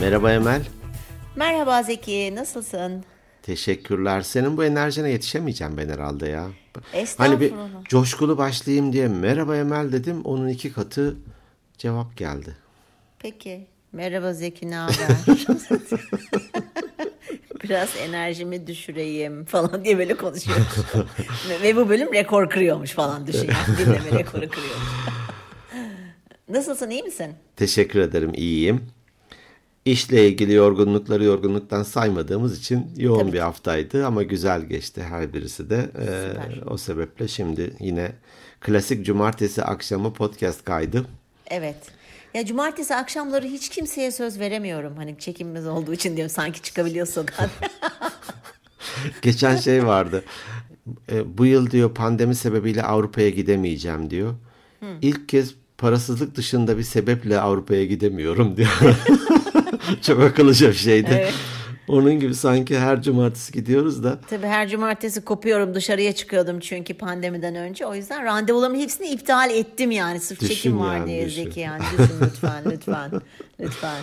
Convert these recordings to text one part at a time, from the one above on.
Merhaba Emel. Merhaba Zeki, nasılsın? Teşekkürler. Senin bu enerjine yetişemeyeceğim ben herhalde ya. Hani bir coşkulu başlayayım diye merhaba Emel dedim. Onun iki katı cevap geldi. Peki. Merhaba Zeki, ne haber? Biraz enerjimi düşüreyim falan diye böyle konuşuyoruz. Ve bu bölüm rekor kırıyormuş falan düşün. Yani. Dinleme rekoru kırıyormuş. Nasılsın, iyi misin? Teşekkür ederim iyiyim. İşle ilgili yorgunlukları yorgunluktan saymadığımız için yoğun Tabii. bir haftaydı ama güzel geçti her birisi de. Ee, o sebeple şimdi yine klasik cumartesi akşamı podcast kaydı. Evet. Ya cumartesi akşamları hiç kimseye söz veremiyorum. Hani çekimimiz olduğu için diyorum sanki çıkabiliyor sokağa. Geçen şey vardı. E, bu yıl diyor pandemi sebebiyle Avrupa'ya gidemeyeceğim diyor. İlk kez parasızlık dışında bir sebeple Avrupa'ya gidemiyorum diyor. Çok akıllıca bir şeydi. Evet. Onun gibi sanki her cumartesi gidiyoruz da Tabii her cumartesi kopuyorum dışarıya çıkıyordum çünkü pandemiden önce. O yüzden randevularımın hepsini iptal ettim yani. Sırf Düşün çekim var yani, diye düşün. Zeki yani. Düşün lütfen lütfen lütfen.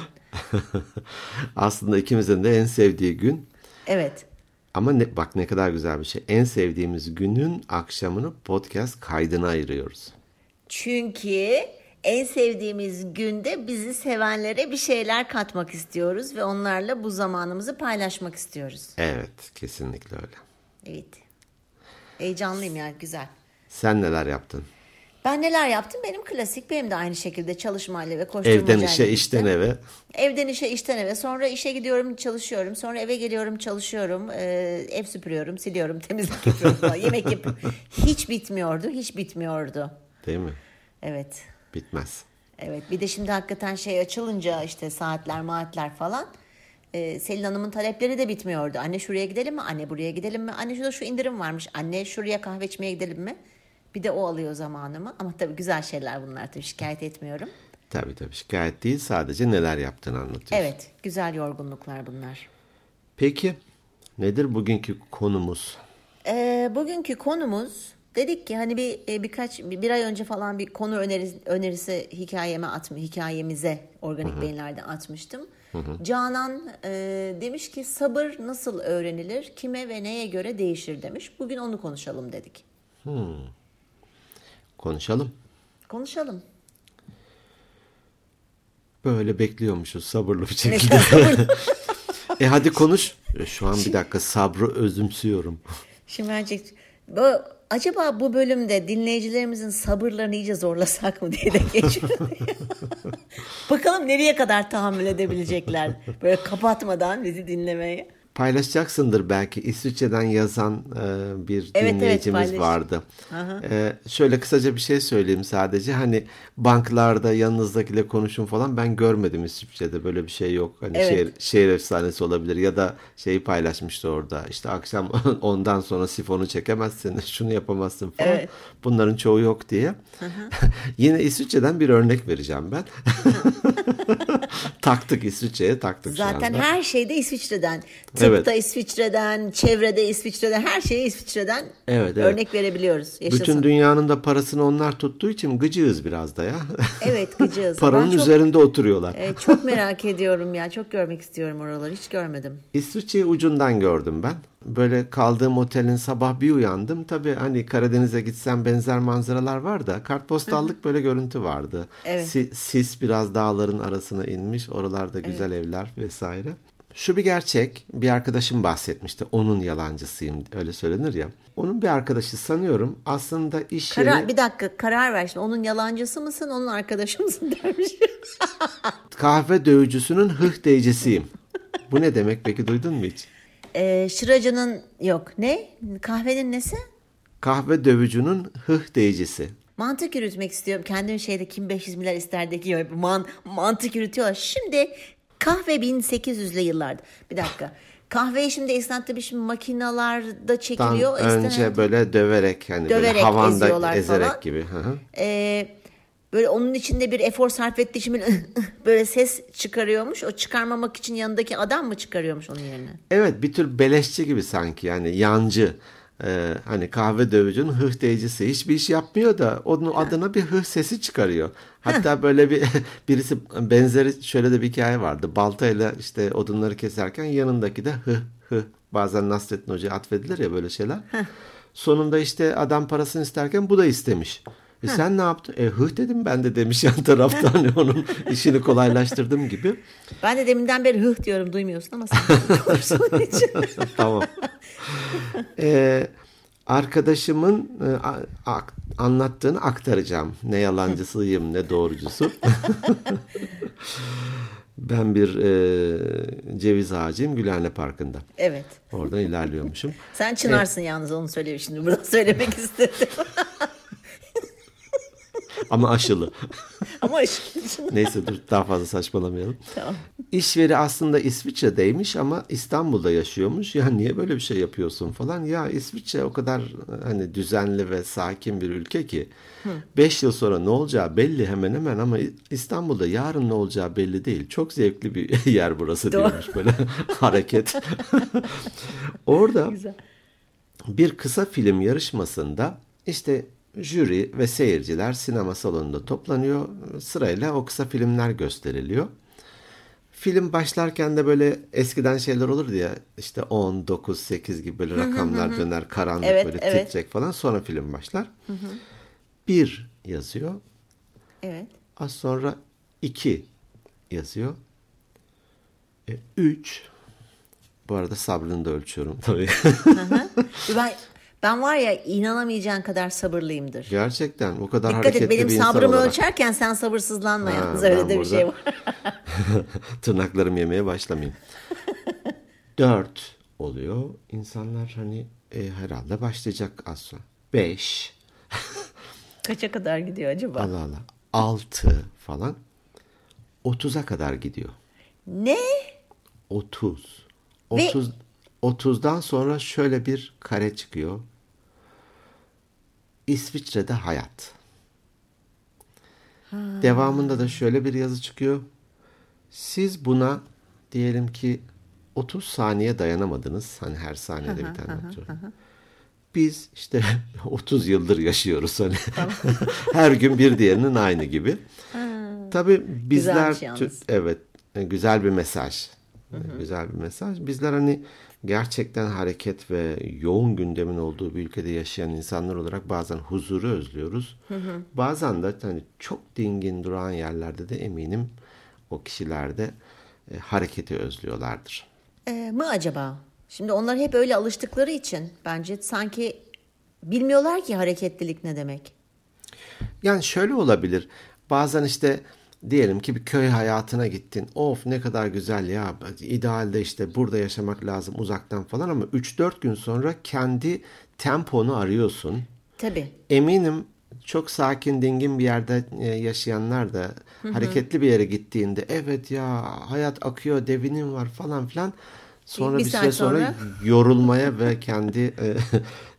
aslında ikimizin de en sevdiği gün. Evet. Ama ne, bak ne kadar güzel bir şey. En sevdiğimiz günün akşamını podcast kaydına ayırıyoruz. Çünkü en sevdiğimiz günde bizi sevenlere bir şeyler katmak istiyoruz ve onlarla bu zamanımızı paylaşmak istiyoruz. Evet kesinlikle öyle. Evet. Heyecanlıyım yani güzel. Sen neler yaptın? Ben neler yaptım? Benim klasik benim de aynı şekilde çalışmayla ve koşturmacayla. Evden işe, gitti. işten eve. Evden işe, işten eve. Sonra işe gidiyorum, çalışıyorum. Sonra eve geliyorum, çalışıyorum. Ee, ev süpürüyorum, siliyorum, temizlik yapıyorum. Yemek yapıyorum. Hiç bitmiyordu, hiç bitmiyordu. Değil mi? Evet. Bitmez. Evet. Bir de şimdi hakikaten şey açılınca işte saatler, maatler falan. E, Selin Hanım'ın talepleri de bitmiyordu. Anne şuraya gidelim mi? Anne buraya gidelim mi? Anne şurada şu indirim varmış. Anne şuraya kahve içmeye gidelim mi? Bir de o alıyor zamanımı. Ama tabii güzel şeyler bunlar tabii şikayet etmiyorum. Tabii tabii şikayet değil sadece neler yaptığını anlatıyorsun. Evet. Güzel yorgunluklar bunlar. Peki nedir bugünkü konumuz? Ee, bugünkü konumuz dedik ki hani bir e, birkaç bir, ay önce falan bir konu önerisi, önerisi hikayeme atma hikayemize organik beyinlerden atmıştım. Canan e, demiş ki sabır nasıl öğrenilir, kime ve neye göre değişir demiş. Bugün onu konuşalım dedik. Konuşalım. Konuşalım. Böyle bekliyormuşuz sabırlı bir şekilde. e hadi konuş. E, Şu an bir dakika sabrı özümsüyorum. Şimdi bu, acaba bu bölümde dinleyicilerimizin sabırlarını iyice zorlasak mı diye de geçiyor. Bakalım nereye kadar tahammül edebilecekler böyle kapatmadan bizi dinlemeye. Paylaşacaksındır belki İsviçre'den yazan e, bir evet, dinleyicimiz paylaş. vardı. Aha. E, şöyle kısaca bir şey söyleyeyim sadece. Hani banklarda yanınızdakiyle konuşun falan ben görmedim İsviçre'de böyle bir şey yok. Hani Evet. şehir, şehir efsanesi olabilir ya da şeyi paylaşmıştı orada. İşte akşam ondan sonra sifonu çekemezsin, şunu yapamazsın falan. Evet. Bunların çoğu yok diye. Yine İsviçre'den bir örnek vereceğim ben. taktık İsviçre'ye taktık şu Zaten her şeyde İsviçre'den. Tıpta Evet. İsviçre'den, çevrede İsviçre'den, her şeye İsviçre'den Evet, evet. örnek verebiliyoruz. Yaşasın. Bütün dünyanın da parasını onlar tuttuğu için gıcığız biraz da ya. Evet gıcığız. Paranın Ben çok, üzerinde oturuyorlar. e, çok merak ediyorum ya. Çok görmek istiyorum oraları. Hiç görmedim. İsviçre'yi ucundan gördüm ben. Böyle kaldığım otelin sabah bir uyandım. Tabii hani Karadeniz'e gitsem benzer manzaralar var da kartpostallık böyle görüntü vardı. Evet. Si- sis biraz dağların arasına inmiş. Oralarda güzel evler vesaire. Şu bir gerçek. Bir arkadaşım bahsetmişti. Onun yalancısıyım öyle söylenir ya. Onun bir arkadaşı sanıyorum aslında iş Karar, yeri bir dakika karar ver şimdi. Onun yalancısı mısın, onun arkadaşı mısın dermiş. kahve dövücüsünün hıh değicisiyim. Bu ne demek peki duydun mu hiç? e, şıracının yok. Ne? Kahvenin nesi? Kahve dövücünün hıh değicisi. Mantık yürütmek istiyorum. Kendim şeyde kim 500 milyar isterdeki gibi man, mantık yürütüyorlar. Şimdi kahve 1800'lü yıllarda. Bir dakika. Kahveyi şimdi esnaf tabii şimdi makinalarda Tam çekiliyor. önce Eskiden- böyle döverek hani böyle Döverek havanda eziyorlar ezerek falan. gibi. Hı hı. Ee, böyle onun içinde bir efor sarf ettiği için böyle, böyle ses çıkarıyormuş. O çıkarmamak için yanındaki adam mı çıkarıyormuş onun yerine? Evet bir tür beleşçi gibi sanki yani yancı. E, hani kahve dövücünün hıh deyicisi hiçbir iş yapmıyor da onun adına bir hıh sesi çıkarıyor. Hatta böyle bir birisi benzeri şöyle de bir hikaye vardı. Baltayla işte odunları keserken yanındaki de hıh hıh bazen Nasrettin Hoca'ya atfedilir ya böyle şeyler. Sonunda işte adam parasını isterken bu da istemiş. E sen ne yaptın? E hıh dedim ben de demiş yan taraftan hani onun işini kolaylaştırdım gibi. Ben de deminden beri hıh diyorum duymuyorsun ama sen konuştuğun için. tamam. Ee, arkadaşımın e, a- anlattığını aktaracağım. Ne yalancısıyım ne doğrucusu. ben bir e, ceviz ağacıyım Gülhane Parkı'nda. Evet. Oradan ilerliyormuşum. Sen çınarsın yalnız onu söylüyor şimdi. Burada söylemek istedim. Ama aşılı. ama ışık. Neyse dur daha fazla saçmalamayalım. tamam. İşveri aslında İsviçre'deymiş ama İstanbul'da yaşıyormuş. Ya niye böyle bir şey yapıyorsun falan. Ya İsviçre o kadar hani düzenli ve sakin bir ülke ki 5 yıl sonra ne olacağı belli hemen hemen ama İstanbul'da yarın ne olacağı belli değil. Çok zevkli bir yer burası Doğru. diyormuş böyle hareket. Orada Güzel. bir kısa film yarışmasında işte jüri ve seyirciler sinema salonunda toplanıyor. Sırayla o kısa filmler gösteriliyor. Film başlarken de böyle eskiden şeyler olurdu ya işte 10, 9, 8 gibi böyle rakamlar döner karanlık Evet, böyle evet. titrek falan sonra film başlar. Bir yazıyor. Evet. Az sonra 2 yazıyor. 3 bu arada sabrını da ölçüyorum tabii. Ben, ben var ya inanamayacağın kadar sabırlıyımdır. Gerçekten o kadar Dikkat hareketli et benim bir insan sabrımı olarak. ölçerken sen sabırsızlanma Ha, yalnız öyle de bir şey var. Tırnaklarım yemeye başlamayayım. Dört oluyor. İnsanlar hani e, herhalde başlayacak az sonra. Beş. Kaça kadar gidiyor acaba? Allah Allah. Altı falan. Otuza kadar gidiyor. Ne? Otuz. Ve- Otuz. Otuzdan sonra şöyle bir kare çıkıyor. İsviçre'de hayat. Devamında da şöyle bir yazı çıkıyor. Siz buna diyelim ki 30 saniye dayanamadınız. Hani her saniyede bir tane atıyorum. Biz işte 30 yıldır yaşıyoruz hani. her gün bir diğerinin aynı gibi. Tabii bizler Güzelmiş yalnız. evet e, güzel bir mesaj. E, Güzel bir mesaj. Bizler hani gerçekten hareket ve yoğun gündemin olduğu bir ülkede yaşayan insanlar olarak bazen huzuru özlüyoruz. Bazen de hani çok dingin duran yerlerde de eminim o kişiler de e, hareketi özlüyorlardır. Ee, mı acaba? Şimdi onlar hep öyle alıştıkları için bence sanki bilmiyorlar ki hareketlilik ne demek. Yani şöyle olabilir. Bazen işte diyelim ki bir köy hayatına gittin. Of ne kadar güzel ya. İdealde işte burada yaşamak lazım uzaktan falan ama 3-4 gün sonra kendi temponu arıyorsun. Tabii. Eminim çok sakin dingin bir yerde e, yaşayanlar da hareketli bir yere gittiğinde evet ya hayat akıyor devinim var falan filan sonra Bir bir, süre sonra, sonra- yorulmaya ve kendi e,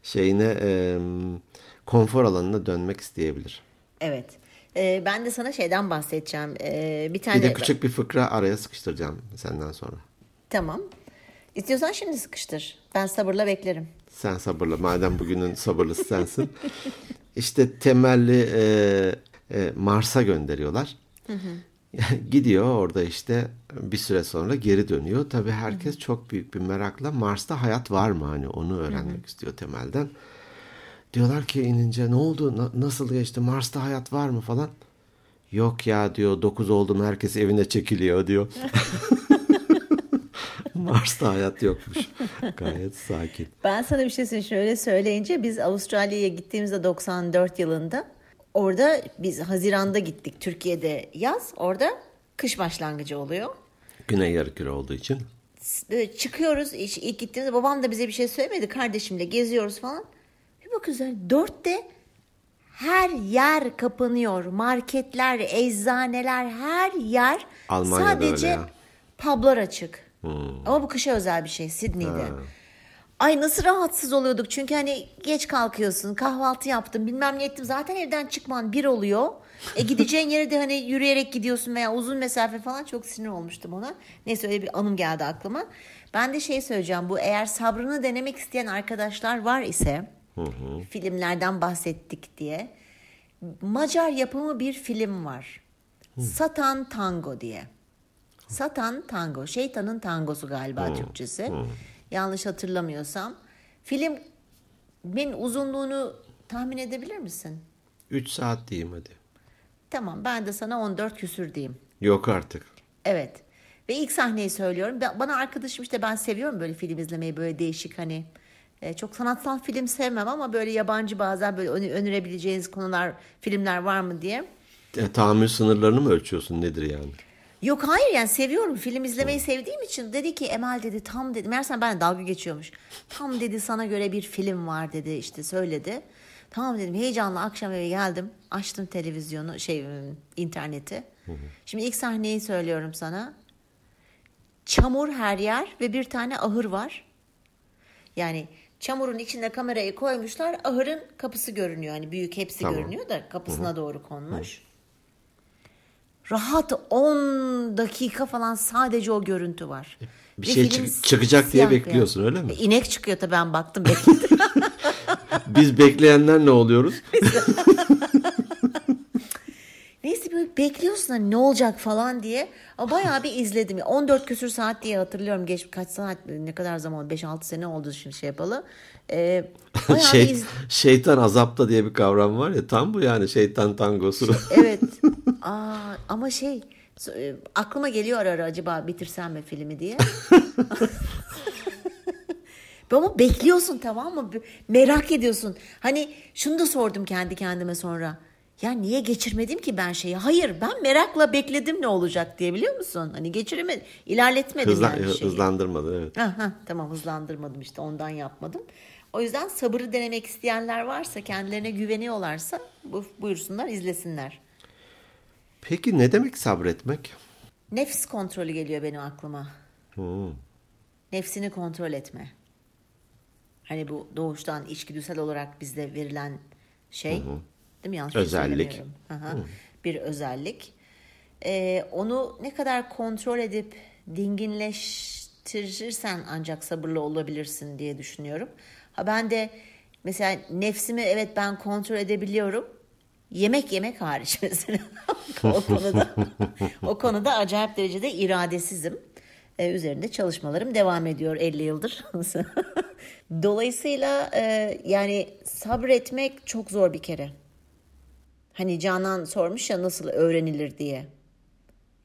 şeyine e, konfor alanına dönmek isteyebilir. Evet. Ee, ben de sana şeyden bahsedeceğim. Ee, bir tane Bir de küçük bir fıkra araya sıkıştıracağım senden sonra. Tamam. İstiyorsan şimdi sıkıştır. Ben sabırla beklerim. Sen sabırla. Madem bugünün sabırlısı sensin. işte temelli e, e, Mars'a gönderiyorlar. Gidiyor orada işte bir süre sonra geri dönüyor. Tabii herkes çok büyük bir merakla Mars'ta hayat var mı hani onu öğrenmek istiyor temelden. Diyorlar ki inince ne oldu Na- nasıl geçti Mars'ta hayat var mı falan. Yok ya diyor 9 oldu mu herkes evine çekiliyor diyor. Mars'ta hayat yokmuş. Gayet sakin. Ben sana bir şey söyleyeyim. Şöyle söyleyince biz Avustralya'ya gittiğimizde 94 yılında orada biz Haziran'da gittik. Türkiye'de yaz. Orada kış başlangıcı oluyor. Güney yarımküre olduğu için. Çıkıyoruz. İlk gittiğimizde babam da bize bir şey söylemedi. Kardeşimle geziyoruz falan. Bakıyoruz yani dörtte her yer kapanıyor. Marketler, eczaneler her yer Almanya'da sadece publar açık. Ama bu kışa özel bir şey Sydney'de. Ay nasıl rahatsız oluyorduk çünkü hani geç kalkıyorsun kahvaltı yaptım bilmem ne ettim zaten evden çıkman bir oluyor. E gideceğin yere de hani yürüyerek gidiyorsun veya uzun mesafe falan çok sinir olmuştum ona. Neyse öyle bir anım geldi aklıma. Ben de şey söyleyeceğim bu eğer sabrını denemek isteyen arkadaşlar var ise filmlerden bahsettik diye. Macar yapımı bir film var. Satan Tango diye. Satan Tango. Şeytanın tangosu galiba Türkçesi. Yanlış hatırlamıyorsam. Filmin uzunluğunu tahmin edebilir misin? 3 saat diyeyim hadi. Tamam ben de sana 14 küsür diyeyim. Yok artık. Evet. Ve ilk sahneyi söylüyorum. Bana arkadaşım işte ben seviyorum böyle film izlemeyi böyle değişik hani e, çok sanatsal film sevmem ama böyle yabancı bazen böyle öne- önerebileceğiniz konular filmler var mı diye. E, tahammül sınırlarını mı ölçüyorsun nedir yani? Yok hayır yani seviyorum film izlemeyi sevdiğim için dedi ki Emel dedi tam dedi meğersem ben dalga geçiyormuş. Tam dedi sana göre bir film var dedi işte söyledi. Tamam dedim heyecanla akşam eve geldim açtım televizyonu şey ıı, interneti. Şimdi ilk sahneyi söylüyorum sana. Çamur her yer ve bir tane ahır var. Yani çamurun içinde kamerayı koymuşlar. Ahırın kapısı görünüyor. Hani büyük hepsi Tamam. görünüyor da kapısına doğru konmuş. Rahat 10 dakika falan sadece o görüntü var. Bir Ve şey çık- çıkacak diye bekliyorsun, beyaz. öyle mi? E, İnek çıkıyor tabii ben baktım bekledim. Biz bekleyenler ne oluyoruz? Neyse böyle bekliyorsun hani ne olacak falan diye. Ama bayağı bir izledim. 14 küsür saat diye hatırlıyorum. Geç kaç saat ne kadar zaman 5-6 sene oldu şimdi şey yapalı. Ee, bir şey, iz- şeytan azapta diye bir kavram var ya tam bu yani şeytan tangosu. Evet. Aa, ama şey e, aklıma geliyor ara ara acaba bitirsem mi filmi diye. Ama bekliyorsun tamam mı? Merak ediyorsun. Hani şunu da sordum kendi kendime sonra. Ya niye geçirmedim ki ben şeyi? Hayır ben merakla bekledim ne olacak diye biliyor musun? Hani geçiremedim. ilerletmedim Hızla, yani şeyi. hızlandırmadı evet. Ha, ha, tamam hızlandırmadım işte ondan yapmadım. O yüzden sabırı denemek isteyenler varsa kendilerine güveniyorlarsa bu, buyursunlar izlesinler. Peki ne demek sabretmek? Nefs kontrolü geliyor benim aklıma. Hmm. Nefsini kontrol etme. Hani bu doğuştan içgüdüsel olarak bizde verilen şey. Değil mi? Yanlış şey Özellik. hı. Bir özellik. Ee, onu ne kadar kontrol edip dinginleştirirsen ancak sabırlı olabilirsin diye düşünüyorum. Ha ben de mesela nefsimi evet ben kontrol edebiliyorum. Yemek yemek hariç mesela. o konuda o konuda acayip derecede iradesizim. Ee, üzerinde çalışmalarım devam ediyor 50 yıldır. Dolayısıyla e, yani sabretmek çok zor bir kere. Hani Canan sormuş ya nasıl öğrenilir diye.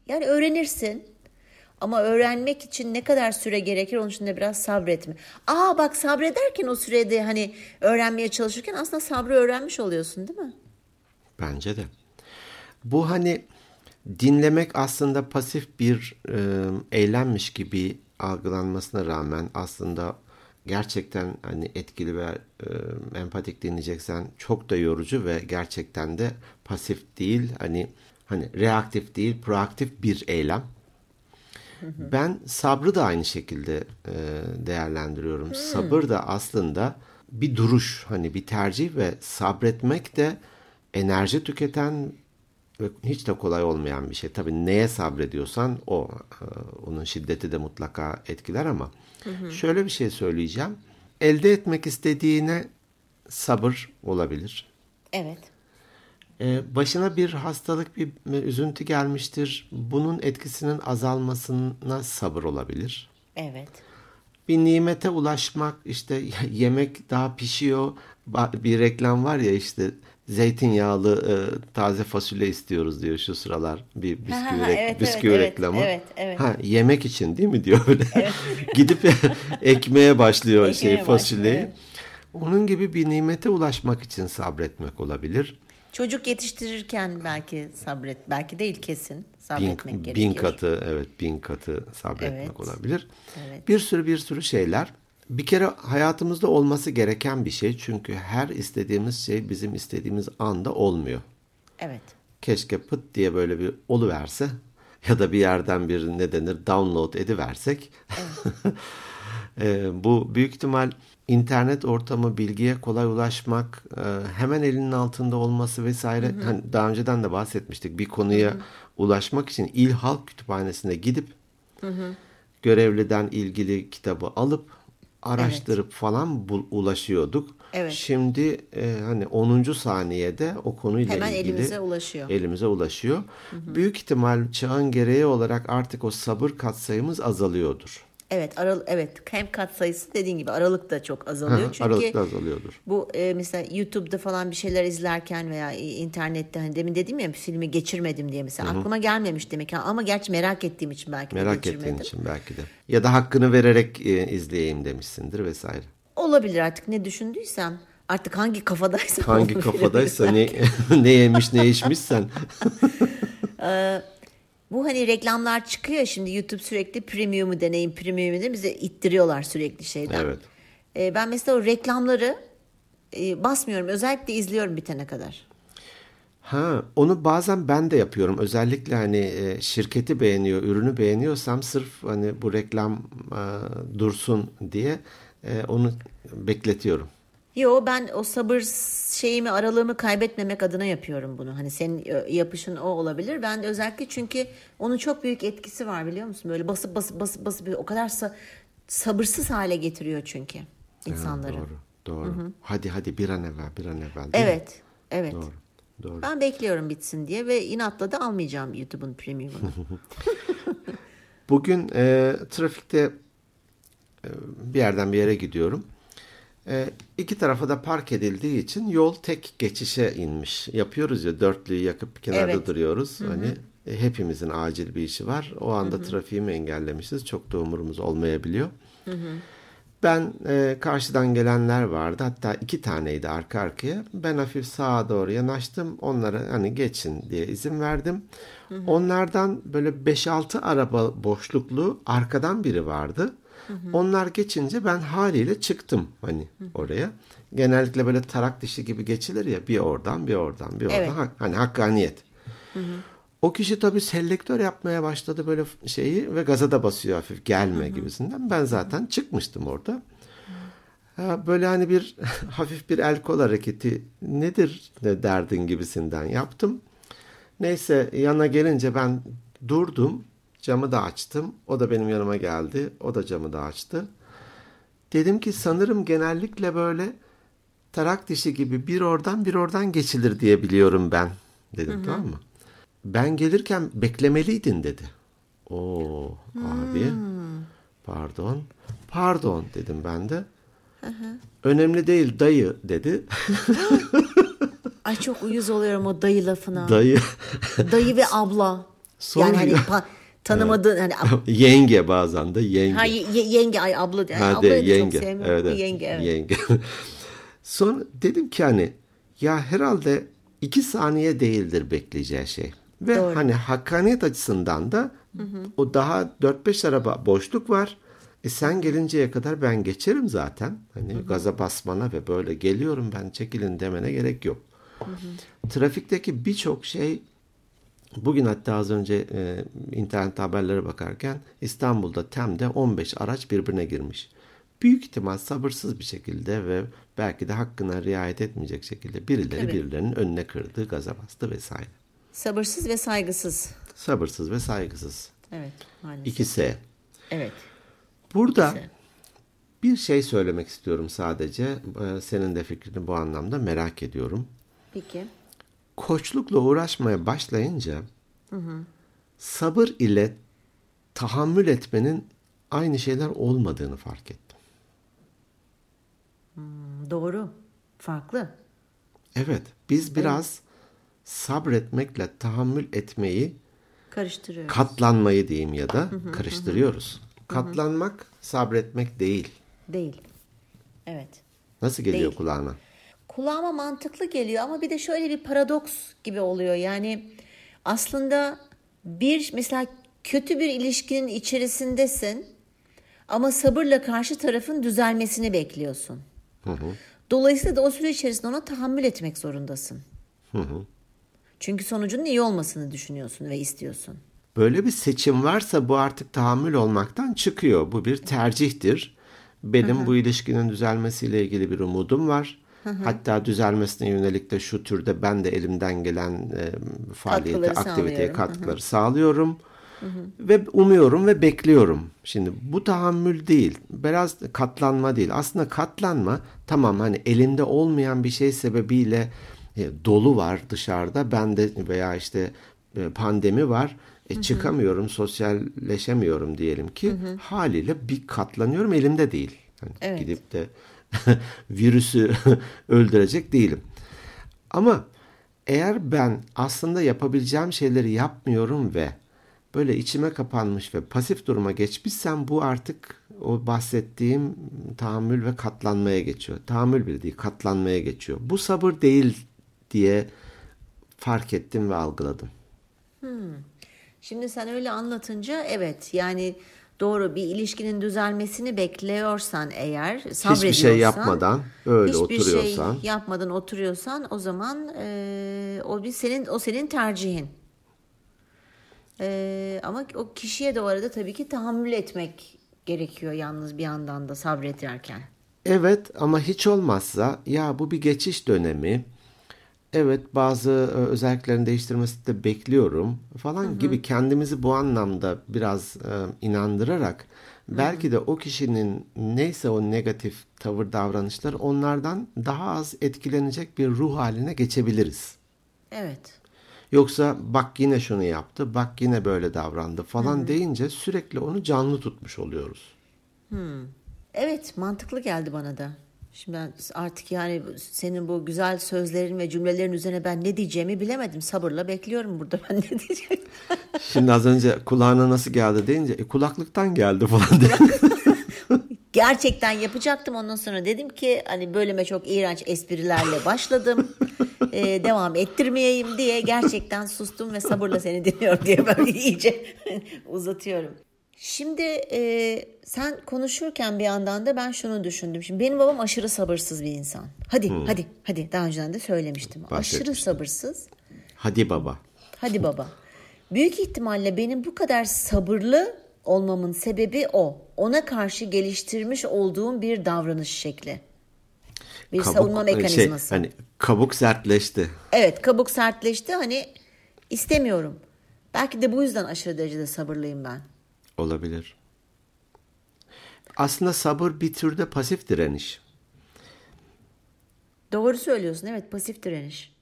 Yani öğrenirsin. Ama öğrenmek için ne kadar süre gerekir onun için de biraz sabretme. Aa bak sabrederken o sürede hani öğrenmeye çalışırken aslında sabrı öğrenmiş oluyorsun değil mi? Bence de. Bu hani dinlemek aslında pasif bir e, eylemmiş gibi algılanmasına rağmen aslında gerçekten hani etkili ve e, empatik dinleyeceksen çok da yorucu ve gerçekten de pasif değil hani hani reaktif değil proaktif bir eylem. Ben sabrı da aynı şekilde e, değerlendiriyorum. Sabır da aslında bir duruş, hani bir tercih ve sabretmek de enerji tüketen hiç de kolay olmayan bir şey. Tabii neye sabrediyorsan o, e, onun şiddeti de mutlaka etkiler ama şöyle bir şey söyleyeceğim. Elde etmek istediğine sabır olabilir. Evet. Ee, başına bir hastalık, bir üzüntü gelmiştir. Bunun etkisinin azalmasına sabır olabilir. Evet. Bir nimete ulaşmak, işte yemek daha pişiyor. Bir reklam var ya işte zeytinyağlı e, taze fasulye istiyoruz diyor şu sıralar. Bir bisküvi, Ha, ha, evet, bisküvi evet, evet, reklamı. evet, evet. Ha, yemek için değil mi diyor böyle. Gidip ekmeğe başlıyor şey Ekmeğe başlıyor, fasulyeyi. evet. Onun gibi bir nimete ulaşmak için sabretmek olabilir. Çocuk yetiştirirken belki sabret, belki değil kesin bin, sabretmek bin gerekiyor. katı evet bin katı sabretmek Evet. olabilir. Evet. Bir sürü bir sürü şeyler. Bir kere hayatımızda olması gereken bir şey çünkü her istediğimiz şey bizim istediğimiz anda olmuyor. Evet. Keşke pıt diye böyle bir oluverse ya da bir yerden bir ne denir download ediversek E, bu büyük ihtimal internet ortamı, bilgiye kolay ulaşmak, e, hemen elinin altında olması vesaire. Hı hı. Hani daha önceden de bahsetmiştik. Bir konuya hı hı. ulaşmak için il halk kütüphanesine gidip hı hı. görevliden ilgili kitabı alıp araştırıp evet. falan bul, ulaşıyorduk. Evet. Şimdi e, hani 10. saniyede o konuyla Hemen ilgili elimize ulaşıyor. Elimize ulaşıyor. Hı hı. Büyük ihtimal çağın gereği olarak artık o sabır katsayımız azalıyordur. Evet, aral evet hem kat sayısı dediğin gibi aralık da çok azalıyor. Çünkü aralık da azalıyordur. Bu e, mesela YouTube'da falan bir şeyler izlerken veya internette hani demin dedim ya filmi geçirmedim diye mesela Hı-hı. aklıma gelmemiş demek ama gerçi merak ettiğim için belki merak de geçirmedim. Merak ettiğin için belki de. Ya da hakkını vererek e, izleyeyim demişsindir vesaire. Olabilir artık ne düşündüysem. Artık hangi kafadaysa Hangi kafadaysa ne, ne yemiş ne içmişsen. Bu hani reklamlar çıkıyor şimdi YouTube sürekli premium'u deneyin premium'u de bize ittiriyorlar sürekli şeyden. Evet. Ee, ben mesela o reklamları e, basmıyorum. Özellikle izliyorum bitene kadar. Ha, onu bazen ben de yapıyorum. Özellikle hani e, şirketi beğeniyor, ürünü beğeniyorsam sırf hani bu reklam e, dursun diye e, onu bekletiyorum. Yo ben o sabır şeyimi aralığımı kaybetmemek adına yapıyorum bunu. Hani senin yapışın o olabilir. Ben de özellikle çünkü onun çok büyük etkisi var biliyor musun? Böyle basıp basıp basıp basıp o kadar sa- sabırsız hale getiriyor çünkü insanları. Evet, doğru. Doğru. Hı-hı. Hadi hadi bir an evvel bir an evvel. Evet. Mi? Evet. Doğru. Doğru. Ben bekliyorum bitsin diye ve inatla da almayacağım YouTube'un premiumunu. Bugün e, trafikte e, bir yerden bir yere gidiyorum. E, iki tarafa da park edildiği için yol tek geçişe inmiş. Yapıyoruz ya dörtlüyü yakıp kenarda evet. duruyoruz. Hı-hı. Hani e, hepimizin acil bir işi var. O anda Hı-hı. trafiği mi engellemişiz? Çok da umurumuz olmayabiliyor. Hı-hı. Ben e, karşıdan gelenler vardı. Hatta iki taneydi arka arkaya. Ben hafif sağa doğru yanaştım. Onlara hani geçin diye izin verdim. Hı hı. Onlardan böyle 5-6 araba boşluklu arkadan biri vardı. Hı hı. Onlar geçince ben haliyle çıktım hani hı hı. oraya. Genellikle böyle tarak dişi gibi geçilir ya bir oradan bir oradan bir oradan. Evet. Hani hakkaniyet. Hı hı. O kişi tabii selektör yapmaya başladı böyle şeyi ve gaza da basıyor hafif gelme Hı-hı. gibisinden. Ben zaten çıkmıştım orada. Ha, böyle hani bir hafif bir el kol hareketi nedir ne derdin gibisinden yaptım. Neyse yana gelince ben durdum. Camı da açtım. O da benim yanıma geldi. O da camı da açtı. Dedim ki sanırım genellikle böyle tarak dişi gibi bir oradan bir oradan geçilir diye biliyorum ben. Dedim Hı-hı. tamam mı? ben gelirken beklemeliydin dedi. Oo hmm. abi pardon pardon dedim ben de. Önemli değil dayı dedi. Ay çok uyuz oluyorum o dayı lafına. Dayı. dayı ve abla. Sonra... Yani hani pa- tanımadığın hani yenge bazen de yenge. Ha yenge ay abla. Yani ha, abla yenge. Çok evet, evet. Yenge evet. Yenge. Sonra dedim ki hani ya herhalde iki saniye değildir bekleyeceği şey. Ve Doğru. hani hakkaniyet açısından da hı hı. o daha 4-5 araba boşluk var. E sen gelinceye kadar ben geçerim zaten. Hani hı hı. gaza basmana ve böyle geliyorum ben çekilin demene gerek yok. Hı hı. Trafikteki birçok şey bugün hatta az önce e, internet haberlere bakarken İstanbul'da Tem'de 15 araç birbirine girmiş. Büyük ihtimal sabırsız bir şekilde ve belki de hakkına riayet etmeyecek şekilde birileri Tabii. birilerinin önüne kırdı, gaza bastı vesaire. Sabırsız ve saygısız. Sabırsız ve saygısız. Evet maalesef. İkisi. Evet. Burada İkisi. bir şey söylemek istiyorum sadece. Ee, senin de fikrini bu anlamda merak ediyorum. Peki. Koçlukla uğraşmaya başlayınca hı hı. sabır ile tahammül etmenin aynı şeyler olmadığını fark ettim. Hmm, doğru. Farklı. Evet. Biz biraz sabretmekle tahammül etmeyi karıştırıyoruz. Katlanmayı diyeyim ya da karıştırıyoruz. Katlanmak sabretmek değil. Değil. Evet. Nasıl geliyor değil. kulağına? Kulağıma mantıklı geliyor ama bir de şöyle bir paradoks gibi oluyor. Yani aslında bir mesela kötü bir ilişkinin içerisindesin ama sabırla karşı tarafın düzelmesini bekliyorsun. Hı hı. Dolayısıyla da o süre içerisinde ona tahammül etmek zorundasın. Hı hı. Çünkü sonucunun iyi olmasını düşünüyorsun ve istiyorsun. Böyle bir seçim varsa bu artık tahammül olmaktan çıkıyor. Bu bir tercihtir. Benim bu ilişkinin düzelmesiyle ilgili bir umudum var. Hatta düzelmesine yönelik de şu türde ben de elimden gelen e, faaliyete, Katkıları aktiviteye sağlıyorum. katkıları sağlıyorum. Ve umuyorum ve bekliyorum. Şimdi bu tahammül değil, biraz katlanma değil. Aslında katlanma tamam hani elinde olmayan bir şey sebebiyle e, dolu var dışarıda. Ben de veya işte e, pandemi var. E, çıkamıyorum, sosyalleşemiyorum diyelim ki. Haliyle bir katlanıyorum elimde değil. Hani Evet. Gidip de virüsü öldürecek değilim. Ama eğer ben aslında yapabileceğim şeyleri yapmıyorum ve böyle içime kapanmış ve pasif duruma geçmişsem bu artık o bahsettiğim tahammül ve katlanmaya geçiyor. Tahammül bile değil, katlanmaya geçiyor. Bu sabır değil diye fark ettim ve algıladım. Şimdi sen öyle anlatınca evet yani doğru bir ilişkinin düzelmesini bekliyorsan eğer sabrediyorsan. Hiçbir şey yapmadan öyle hiçbir oturuyorsan. şey yapmadan oturuyorsan o zaman e, o bir senin o senin tercihin. E, ama o kişiye de o arada tabii ki tahammül etmek gerekiyor yalnız bir yandan da sabrederken. Evet ama hiç olmazsa ya bu bir geçiş dönemi. Evet bazı e, özelliklerini değiştirmesini de bekliyorum falan gibi kendimizi bu anlamda biraz e, inandırarak belki de o kişinin neyse o negatif tavır davranışları onlardan daha az etkilenecek bir ruh haline geçebiliriz. Evet. Yoksa bak yine şunu yaptı, bak yine böyle davrandı falan deyince sürekli onu canlı tutmuş oluyoruz. Evet mantıklı geldi bana da. Şimdi ben artık yani senin bu güzel sözlerin ve cümlelerin üzerine ben ne diyeceğimi bilemedim. Sabırla bekliyorum burada ben ne diyeceğim. Şimdi az önce kulağına nasıl geldi deyince e, kulaklıktan geldi falan diye. Gerçekten yapacaktım ondan sonra dedim ki hani bölüme çok iğrenç esprilerle başladım. Ee, devam ettirmeyeyim diye gerçekten sustum ve sabırla seni dinliyorum diye böyle iyice uzatıyorum. Şimdi e, sen konuşurken bir yandan da ben şunu düşündüm. Şimdi benim babam aşırı sabırsız bir insan. Hadi hadi hadi daha önceden de söylemiştim. Aşırı sabırsız. Hadi baba. Hadi baba. Büyük ihtimalle benim bu kadar sabırlı olmamın sebebi o. Ona karşı geliştirmiş olduğum bir davranış şekli. Bir savunma şey, mekanizması. hani kabuk sertleşti. Evet kabuk sertleşti hani istemiyorum. Belki de bu yüzden aşırı derecede sabırlıyım ben. Olabilir. Aslında sabır bir türde pasif direniş. Doğru söylüyorsun evet pasif direniş.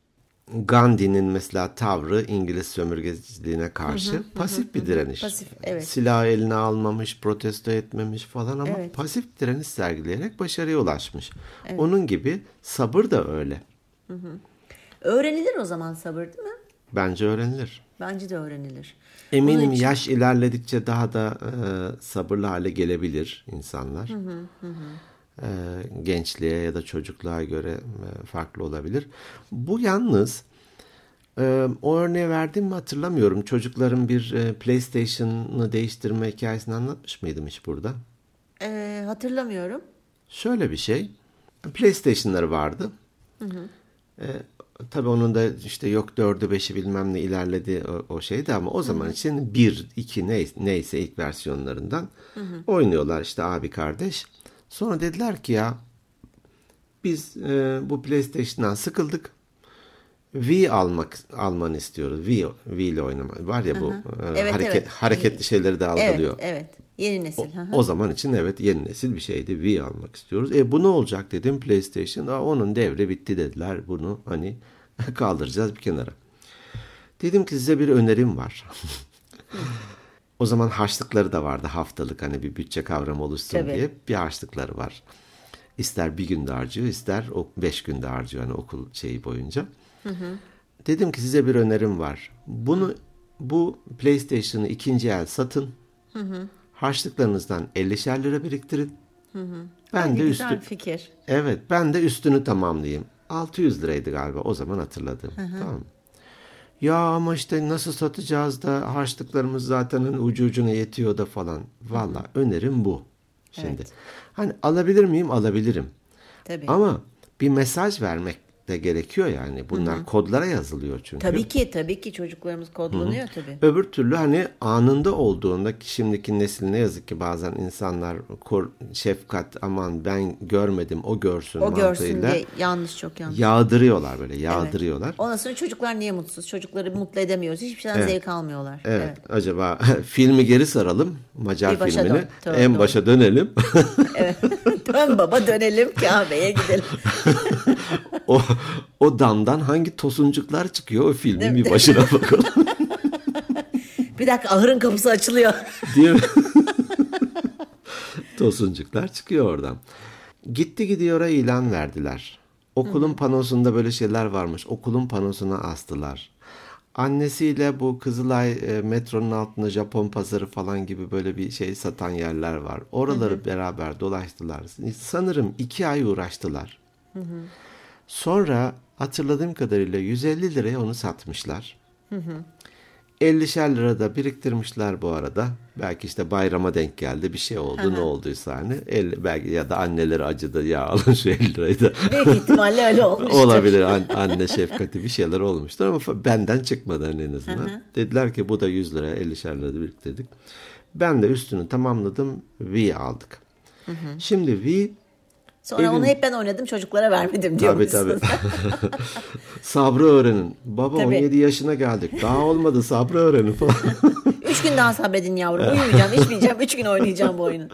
Gandhi'nin mesela tavrı İngiliz sömürgeciliğine karşı pasif bir direniş. Pasif, evet. Silah eline almamış, protesto etmemiş falan ama Evet. pasif direniş sergileyerek başarıya ulaşmış. Onun gibi sabır da öyle. Öğrenilir o zaman sabır değil mi? Bence öğrenilir. Bence de öğrenilir. Eminim için- yaş ilerledikçe daha da e, sabırlı hale gelebilir insanlar. E, gençliğe ya da çocukluğa göre e, farklı olabilir. Bu yalnız e, o örneği verdim mi hatırlamıyorum. Çocukların bir e, PlayStation'ı değiştirme hikayesini anlatmış mıydım hiç burada? Ee, hatırlamıyorum. Şöyle bir şey. PlayStation'ları vardı. E, tabii onun da işte yok dördü beşi bilmem ne ilerledi o, o şeydi ama o zaman için bir, iki neyse, neyse ilk versiyonlarından oynuyorlar işte abi kardeş. Sonra dediler ki ya biz e, bu PlayStation'dan sıkıldık. Wii almak almanı istiyoruz. Wii, Wii ile oynamak. Var ya bu e, Evet, hareket, evet. hareketli şeyleri de Evet algılıyor. evet yeni nesil. hı hı. O zaman için evet yeni nesil bir şeydi. Wii almak istiyoruz. E bu ne olacak dedim PlayStation. Aa, onun devre bitti dediler. Bunu hani kaldıracağız bir kenara. Dedim ki size bir önerim var. o zaman harçlıkları da vardı haftalık hani bir bütçe kavramı oluşsun Tabii. diye bir harçlıkları var. İster bir günde harcıyor ister o beş günde harcıyor hani okul şeyi boyunca. Dedim ki size bir önerim var. Bunu bu PlayStation'ı ikinci el satın. Harçlıklarınızdan 50'şer lira biriktirin. Ben Ne de üstü fikir. Evet, ben de üstünü tamamlayayım. 600 liraydı galiba o zaman hatırladım. Tamam. mı? Ya ama işte nasıl satacağız da harçlıklarımız zaten hani ucu ucuna yetiyor da falan. Valla önerim bu. Şimdi. Evet. Hani alabilir miyim? Alabilirim. Tabii. Ama bir mesaj vermek de gerekiyor yani. Bunlar kodlara yazılıyor çünkü. Tabii ki tabii ki çocuklarımız kodlanıyor tabii. Öbür türlü hani anında olduğunda ki şimdiki nesil ne yazık ki bazen insanlar kor, şefkat aman ben görmedim o görsün O görsün mantığıyla diye yanlış çok yanlış. yağdırıyorlar böyle yağdırıyorlar. Ondan sonra çocuklar niye mutsuz? Çocukları mutlu edemiyoruz. Hiçbir şeyden zevk almıyorlar. Evet, acaba filmi geri saralım Macar Bir filmini dön. Doğru, en doğru. başa dönelim. Dön baba dönelim Kabe'ye gidelim. o o damdan hangi tosuncuklar çıkıyor o filmin Değil mi? bir başına bakalım Bir dakika ahırın kapısı açılıyor. diye tosuncuklar çıkıyor oradan. Gitti gidiyor'a ilan verdiler. Okulun panosunda böyle şeyler varmış. Okulun panosuna astılar. Annesiyle bu Kızılay e, metronun altında Japon pazarı falan gibi böyle bir şey satan yerler var. Oraları beraber dolaştılar. Sanırım iki ay uğraştılar. Sonra hatırladığım kadarıyla 150 liraya onu satmışlar. 50'şer lira da biriktirmişler bu arada. Belki işte bayrama denk geldi bir şey oldu ne olduysa hani 50, belki ya da anneleri acıdı ya alın şu 50 lirayı da Büyük ihtimalle öyle olmuştur. olabilir An- anne şefkati bir şeyler olmuştur ama benden çıkmadı hani en azından. Dediler ki bu da 100 lira 50'şer lira biriktirdik. Ben de üstünü tamamladım V aldık. Şimdi V Sonra Evin- onu hep ben oynadım çocuklara vermedim Tabii diyormuşsun. tabii. sabrı öğrenin. Baba Tabii. 17 yaşına geldik. Daha olmadı sabrı öğrenin falan. Üç gün daha sabredin yavrum. Uyumayacağım, içmeyeceğim. Üç gün oynayacağım bu oyunu.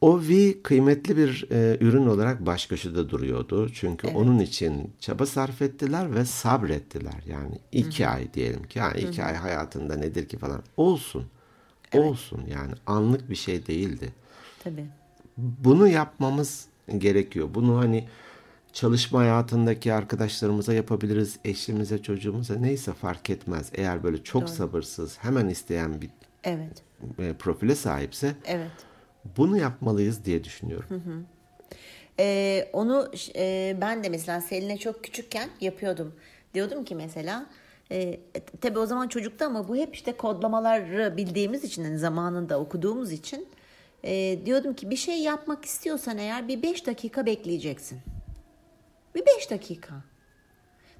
O V kıymetli bir e, ürün olarak baş köşede duruyordu. Çünkü onun için çaba sarf ettiler ve sabrettiler. Yani iki ay diyelim ki. Yani iki ay hayatında nedir ki falan. Olsun. Olsun yani anlık bir şey değildi. Tabii. Bunu yapmamız gerekiyor. Bunu hani çalışma hayatındaki arkadaşlarımıza yapabiliriz. Eşimize, çocuğumuza neyse fark etmez. Eğer böyle çok sabırsız, hemen isteyen bir Evet. e, profile sahipse Evet. bunu yapmalıyız diye düşünüyorum. Ee, onu e, ben de mesela Selin'e çok küçükken yapıyordum. Diyordum ki mesela e, tabii o zaman çocuktu ama bu hep işte kodlamaları bildiğimiz için hani zamanında okuduğumuz için e, diyordum ki bir şey yapmak istiyorsan eğer bir 5 dakika bekleyeceksin. Bir 5 dakika.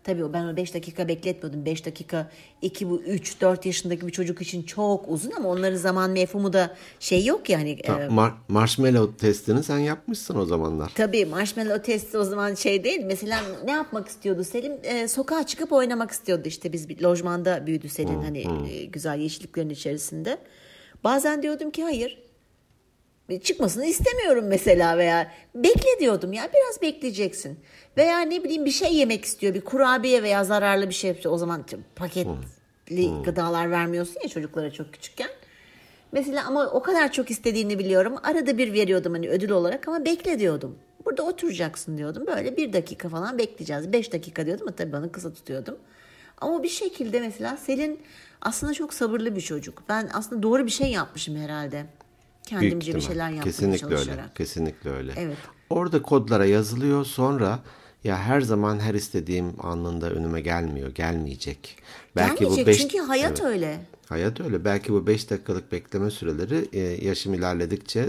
Tabii o ben o 5 dakika bekletmiyordum. 5 dakika 2 bu 3 4 yaşındaki bir çocuk için çok uzun ama onların zaman mefhumu da şey yok yani. Ha, mar- marshmallow testini sen yapmışsın o zamanlar. Tabii marshmallow testi o zaman şey değil. Mesela ne yapmak istiyordu Selim? Ee, sokağa çıkıp oynamak istiyordu işte. Biz bir lojmanda büyüdü Selin hani e, güzel yeşilliklerin içerisinde. Bazen diyordum ki hayır. Çıkmasını istemiyorum mesela veya bekle diyordum ya biraz bekleyeceksin. Veya ne bileyim bir şey yemek istiyor bir kurabiye veya zararlı bir şey. O zaman paketli gıdalar vermiyorsun ya çocuklara çok küçükken. Mesela ama o kadar çok istediğini biliyorum. Arada bir veriyordum hani ödül olarak ama bekle diyordum. Burada oturacaksın diyordum. Böyle bir dakika falan bekleyeceğiz. Beş dakika diyordum ama tabii bana kısa tutuyordum. Ama bir şekilde mesela Selin aslında çok sabırlı bir çocuk. Ben aslında doğru bir şey yapmışım herhalde. Büyük Kendimce bir şeyler yapmaya Kesinlikle çalışarak. öyle. Kesinlikle öyle. Evet. Orada kodlara yazılıyor sonra ya her zaman her istediğim anında önüme gelmiyor, gelmeyecek. Gelmeyecek beş- çünkü hayat Evet. öyle. Hayat öyle. Belki bu 5 dakikalık bekleme süreleri e, yaşım ilerledikçe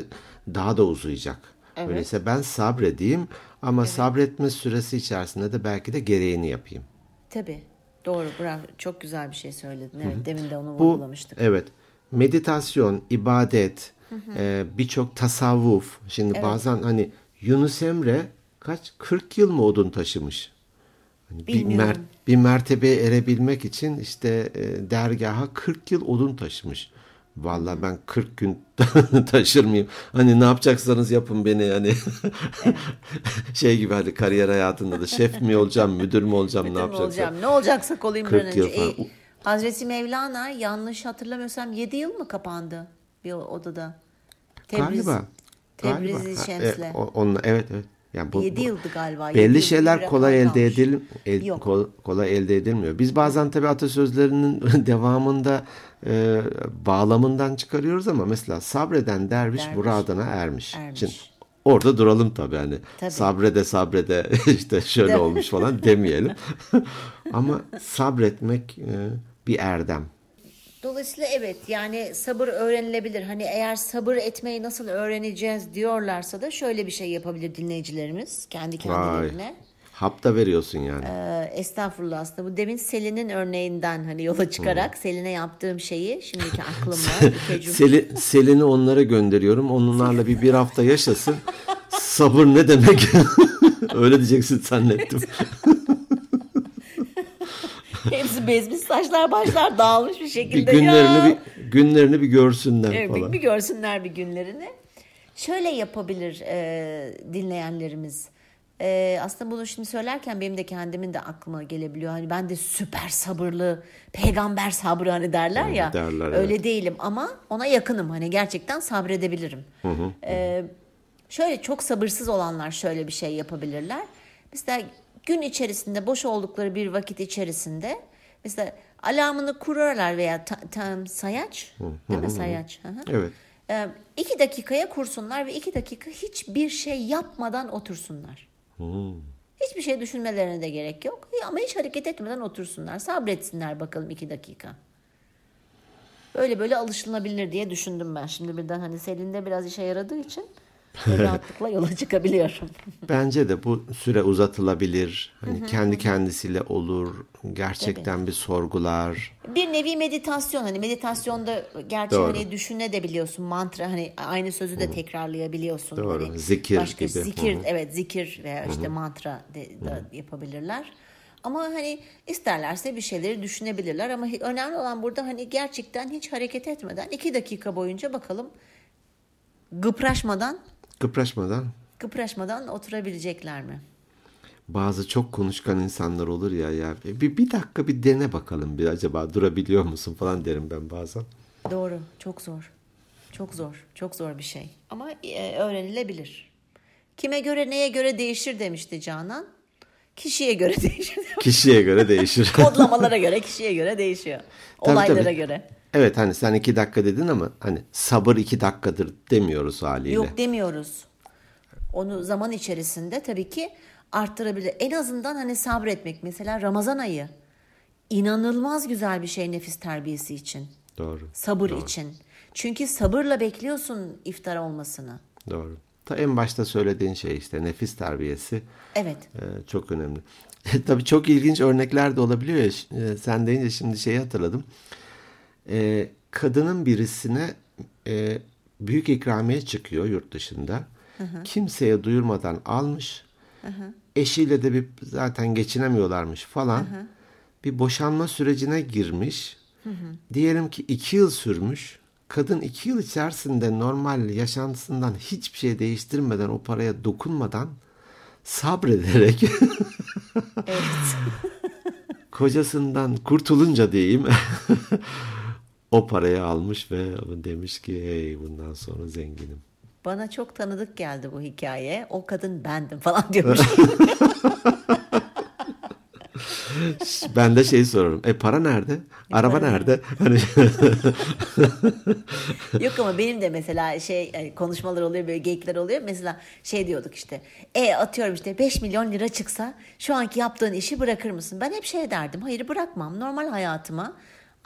daha da uzayacak. Öyleyse ben sabredeyim ama sabretme süresi içerisinde de belki de gereğini yapayım. Tabii. Doğru. Bravo. Çok güzel bir şey söyledin. Evet. Demin de onu Bu vurgulamıştık. evet meditasyon, ibadet, e, birçok tasavvuf. Şimdi bazen hani Yunus Emre kaç 40 yıl mı odun taşımış? Hani bir, mer- bir mertebeye erebilmek için işte e, dergaha 40 yıl odun taşımış. Vallahi ben 40 gün taşır mıyım? Hani ne yapacaksanız yapın beni hani şey gibi hani kariyer hayatında da şef mi olacağım, müdür mü olacağım, ne Müdür mü yapacaksam. olacağım? Ne olacaksak olayım bir an 40 önce. yıl falan. E, Hazreti Mevlana yanlış hatırlamıyorsam 7 yıl mı kapandı bir odada? Tebriz, Galiba. Tebrizi Galiba. Şems'le. e, onunla, evet evet. Yani bu, 7 bu- yıldı galiba. Belli şeyler kolay elde edil, el- Yok. kol- kolay elde edilmiyor. Biz bazen tabii atasözlerinin devamında e, bağlamından çıkarıyoruz ama mesela sabreden derviş, Derviş. muradına ermiş. Ermiş. Şimdi orada duralım tabii hani. Tabii. Sabrede sabrede işte şöyle olmuş falan demeyelim. ama sabretmek e, bir erdem. Dolayısıyla evet yani sabır öğrenilebilir. Hani eğer sabır etmeyi nasıl öğreneceğiz diyorlarsa da şöyle bir şey yapabilir dinleyicilerimiz kendi kendilerine. Hap da veriyorsun yani. Ee, estağfurullah aslında bu demin Selin'in örneğinden hani yola çıkarak Selin'e yaptığım şeyi şimdiki aklımla Selin, Selin'i onlara gönderiyorum. Onlarla bir bir hafta yaşasın. Sabır ne demek? Öyle diyeceksin zannettim. hepsi bezmiş saçlar başlar dağılmış bir bir şekilde günlerini ya. bir günlerini bir görsünler Evet, bir, falan. bir görsünler bir günlerini. Şöyle yapabilir e, dinleyenlerimiz. E, aslında bunu şimdi söylerken benim de kendimin de aklıma gelebiliyor. Hani ben de süper sabırlı, peygamber sabrı hani derler ya. derler, öyle evet. değilim ama ona yakınım. Hani gerçekten sabredebilirim. E, şöyle çok sabırsız olanlar şöyle bir şey yapabilirler. Mesela gün içerisinde boş oldukları bir vakit içerisinde mesela alarmını kurarlar veya ta, tam sayaç değil mi sayaç? Hı hı. Evet. Ee, iki dakikaya kursunlar ve iki dakika hiçbir şey yapmadan otursunlar. Hiçbir şey düşünmelerine de gerek yok. Ama hiç hareket etmeden otursunlar. Sabretsinler bakalım iki dakika. Böyle böyle alışılabilir diye düşündüm ben. Şimdi birden hani Selin'de biraz işe yaradığı için rahatlıkla yola çıkabiliyorum. Bence de bu süre uzatılabilir. Hani kendi kendisiyle olur. Gerçekten bir sorgular. Bir nevi meditasyon hani meditasyonda gerçi Doğru. hani düşünebiliyorsun mantra hani aynı sözü de tekrarlayabiliyorsun. Doğru. Hani Zikir başka gibi. Zikir Hı hı. evet zikir veya işte mantra de, da yapabilirler. Ama hani isterlerse bir şeyleri düşünebilirler ama önemli olan burada hani gerçekten hiç hareket etmeden iki dakika boyunca bakalım gıpraşmadan Kıpraşmadan gıpraşmadan oturabilecekler mi? bazı çok konuşkan insanlar olur ya ya bir, bir dakika bir dene bakalım bir acaba durabiliyor musun falan derim ben bazen. Doğru. Çok zor. Çok zor. Çok zor bir şey. Ama e, öğrenilebilir. Kime göre neye göre değişir demişti Canan. Kişiye göre değişir. Kişiye göre değişir. Kodlamalara göre kişiye göre değişiyor. Tabii, Olaylara tabii. göre. Evet hani sen iki dakika dedin ama hani sabır iki dakikadır demiyoruz haliyle. Yok demiyoruz. Onu zaman içerisinde tabii ki arttırabilir. En azından hani sabretmek. Mesela Ramazan ayı. inanılmaz güzel bir şey nefis terbiyesi için. Doğru. Sabır için. Çünkü sabırla bekliyorsun iftar olmasını. Doğru. Ta en başta söylediğin şey işte nefis terbiyesi Evet. e, çok önemli. Tabii çok ilginç örnekler de olabiliyor ya. E, Sen deyince şimdi şeyi hatırladım. E, kadının birisine e, büyük ikramiye çıkıyor yurt dışında. Kimseye duyurmadan almış. Eşiyle de bir zaten geçinemiyorlarmış falan. Bir boşanma sürecine girmiş. Diyelim ki iki yıl sürmüş. Kadın iki yıl içerisinde normal yaşantısından hiçbir şey değiştirmeden o paraya dokunmadan sabrederek kocasından kurtulunca diyeyim o parayı almış ve demiş ki hey bundan sonra zenginim. Bana çok tanıdık geldi bu hikaye. O kadın bendim falan diyormuş. Ben de şey soruyorum. E para nerede? Araba nerede? Hani Yok ama benim de mesela şey yani konuşmalar oluyor böyle geyikler oluyor. Mesela şey diyorduk işte. E atıyorum işte 5 milyon lira çıksa şu anki yaptığın işi bırakır mısın? Ben hep şey derdim. Hayır bırakmam. Normal hayatıma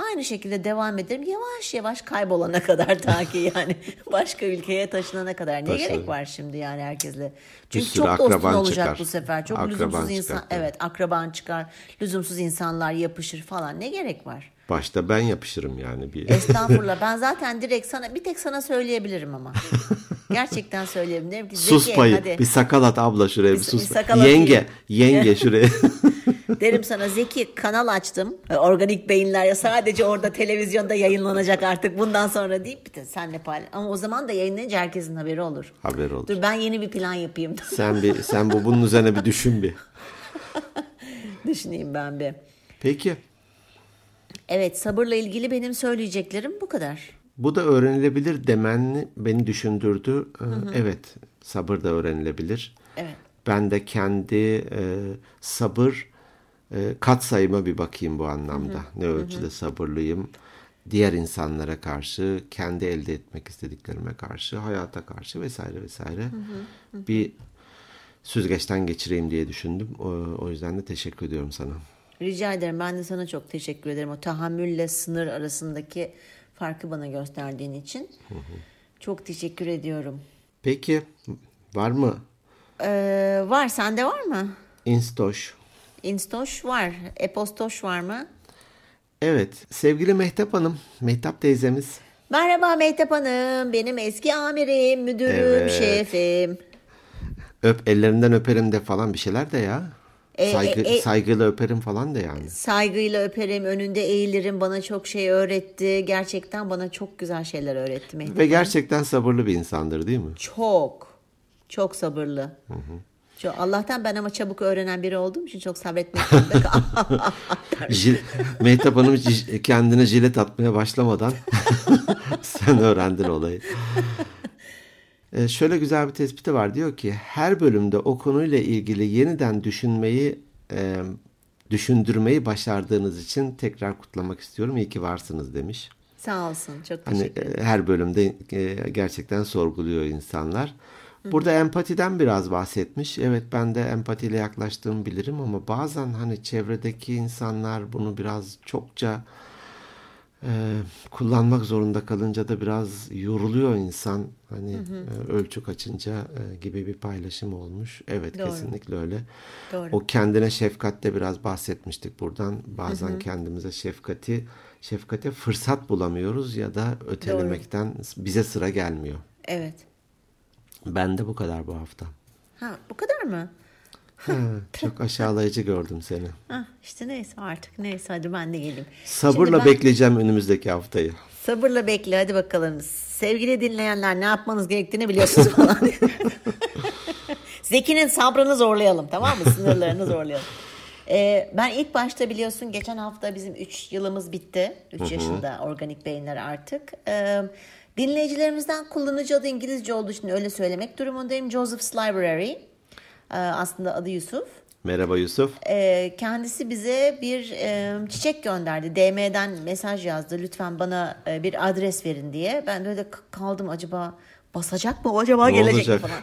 aynı şekilde devam ederim. Yavaş yavaş kaybolana kadar ta ki yani başka ülkeye taşınana kadar. Ne Taşınana. gerek var şimdi yani herkesle? Çünkü çok dostun olacak çıkar. bu sefer. Çok Akraban lüzumsuz çıkar, insan. tabii. Evet akraban çıkar. Lüzumsuz insanlar yapışır falan. Ne gerek var? Başta ben yapışırım yani bir. Estağfurullah. Ben zaten direkt sana bir tek sana söyleyebilirim ama. Gerçekten söyleyebilirim. Derim ki Sus payı. hadi. Bir sakal at abla şuraya bir, Bir- sus. bir sakal yenge, yenge şuraya. Derim sana Zeki kanal açtım. E, Organik beyinler ya sadece orada televizyonda yayınlanacak artık bundan sonra deyip bir de senle paylaş. Ama o zaman da yayınlayınca herkesin haberi olur. Haber olur. Dur ben yeni bir plan yapayım. Sen bir sen bu bunun üzerine bir düşün bir. Düşüneyim ben bir. Peki. Evet sabırla ilgili benim söyleyeceklerim bu kadar. Bu da öğrenilebilir demen beni düşündürdü. Ee, Evet, sabır da öğrenilebilir. Evet. Ben de kendi e, sabır e, katsayıma bir bakayım bu anlamda. Ne ölçüde sabırlıyım. Diğer insanlara karşı, kendi elde etmek istediklerime karşı, hayata karşı vesaire vesaire. Bir süzgeçten geçireyim diye düşündüm. O, o yüzden de teşekkür ediyorum sana. Rica ederim. Ben de sana çok teşekkür ederim. O tahammülle sınır arasındaki farkı bana gösterdiğin için. Çok teşekkür ediyorum. Peki var mı Ee, var. Sende var mı? Instoş. Instoş var. Epostoş var mı? Evet. Sevgili Mehtap Hanım, Mehtap teyzemiz. Merhaba Mehtap Hanım. Benim eski amirim, müdürüm, Evet. şefim. Öp ellerinden öperim de falan bir şeyler de ya. E, Saygı, e, e- saygıyla öperim falan de yani. Saygıyla öperim, önünde eğilirim. Bana çok şey öğretti. Gerçekten bana çok güzel şeyler öğretti Mehtap Ve gerçekten sabırlı bir insandır değil mi? Çok. Çok sabırlı. Çok, Allah'tan ben ama çabuk öğrenen biri olduğum için çok sabretmek zorunda kaldım. Mehtap Hanım kendine jilet atmaya başlamadan sen öğrendin olayı. Ee, şöyle güzel bir tespiti var. Diyor ki her bölümde o konuyla ilgili yeniden düşünmeyi e, düşündürmeyi başardığınız için tekrar kutlamak istiyorum. İyi ki varsınız demiş. Sağ olsun. Çok Hani teşekkür ederim. e, her bölümde e, gerçekten sorguluyor insanlar. Burada empatiden biraz bahsetmiş. Evet ben de empatiyle yaklaştığımı bilirim ama bazen hani çevredeki insanlar bunu biraz çokça e, kullanmak zorunda kalınca da biraz yoruluyor insan. Hani e, ölçü kaçınca e, gibi bir paylaşım olmuş. Evet Doğru. kesinlikle öyle. Doğru. O kendine şefkatte biraz bahsetmiştik buradan. Bazen kendimize şefkati şefkate fırsat bulamıyoruz ya da ötelemekten bize sıra gelmiyor. Evet. Ben de bu kadar bu hafta. Ha, bu kadar mı? Çok aşağılayıcı gördüm seni. Ha, işte neyse artık. Neyse hadi ben de geleyim. Sabırla ben- bekleyeceğim önümüzdeki haftayı. Sabırla bekle hadi bakalım. Sevgili dinleyenler ne yapmanız gerektiğini biliyorsunuz falan. Zeki'nin sabrını zorlayalım tamam mı? Sınırlarını zorlayalım. Ee, ben ilk başta biliyorsun geçen hafta bizim 3 yılımız bitti. 3 yaşında organik beyinler artık. Ee, dinleyicilerimizden kullanıcı adı İngilizce olduğu için öyle söylemek durumundayım. Joseph's Library. Ee, aslında adı Yusuf. Merhaba Yusuf. Ee, kendisi bize bir e, çiçek gönderdi. DM'den mesaj yazdı. Lütfen bana e, bir adres verin diye. Ben de öyle k- kaldım acaba basacak mı? O acaba Ne gelecek olacak? mi falan.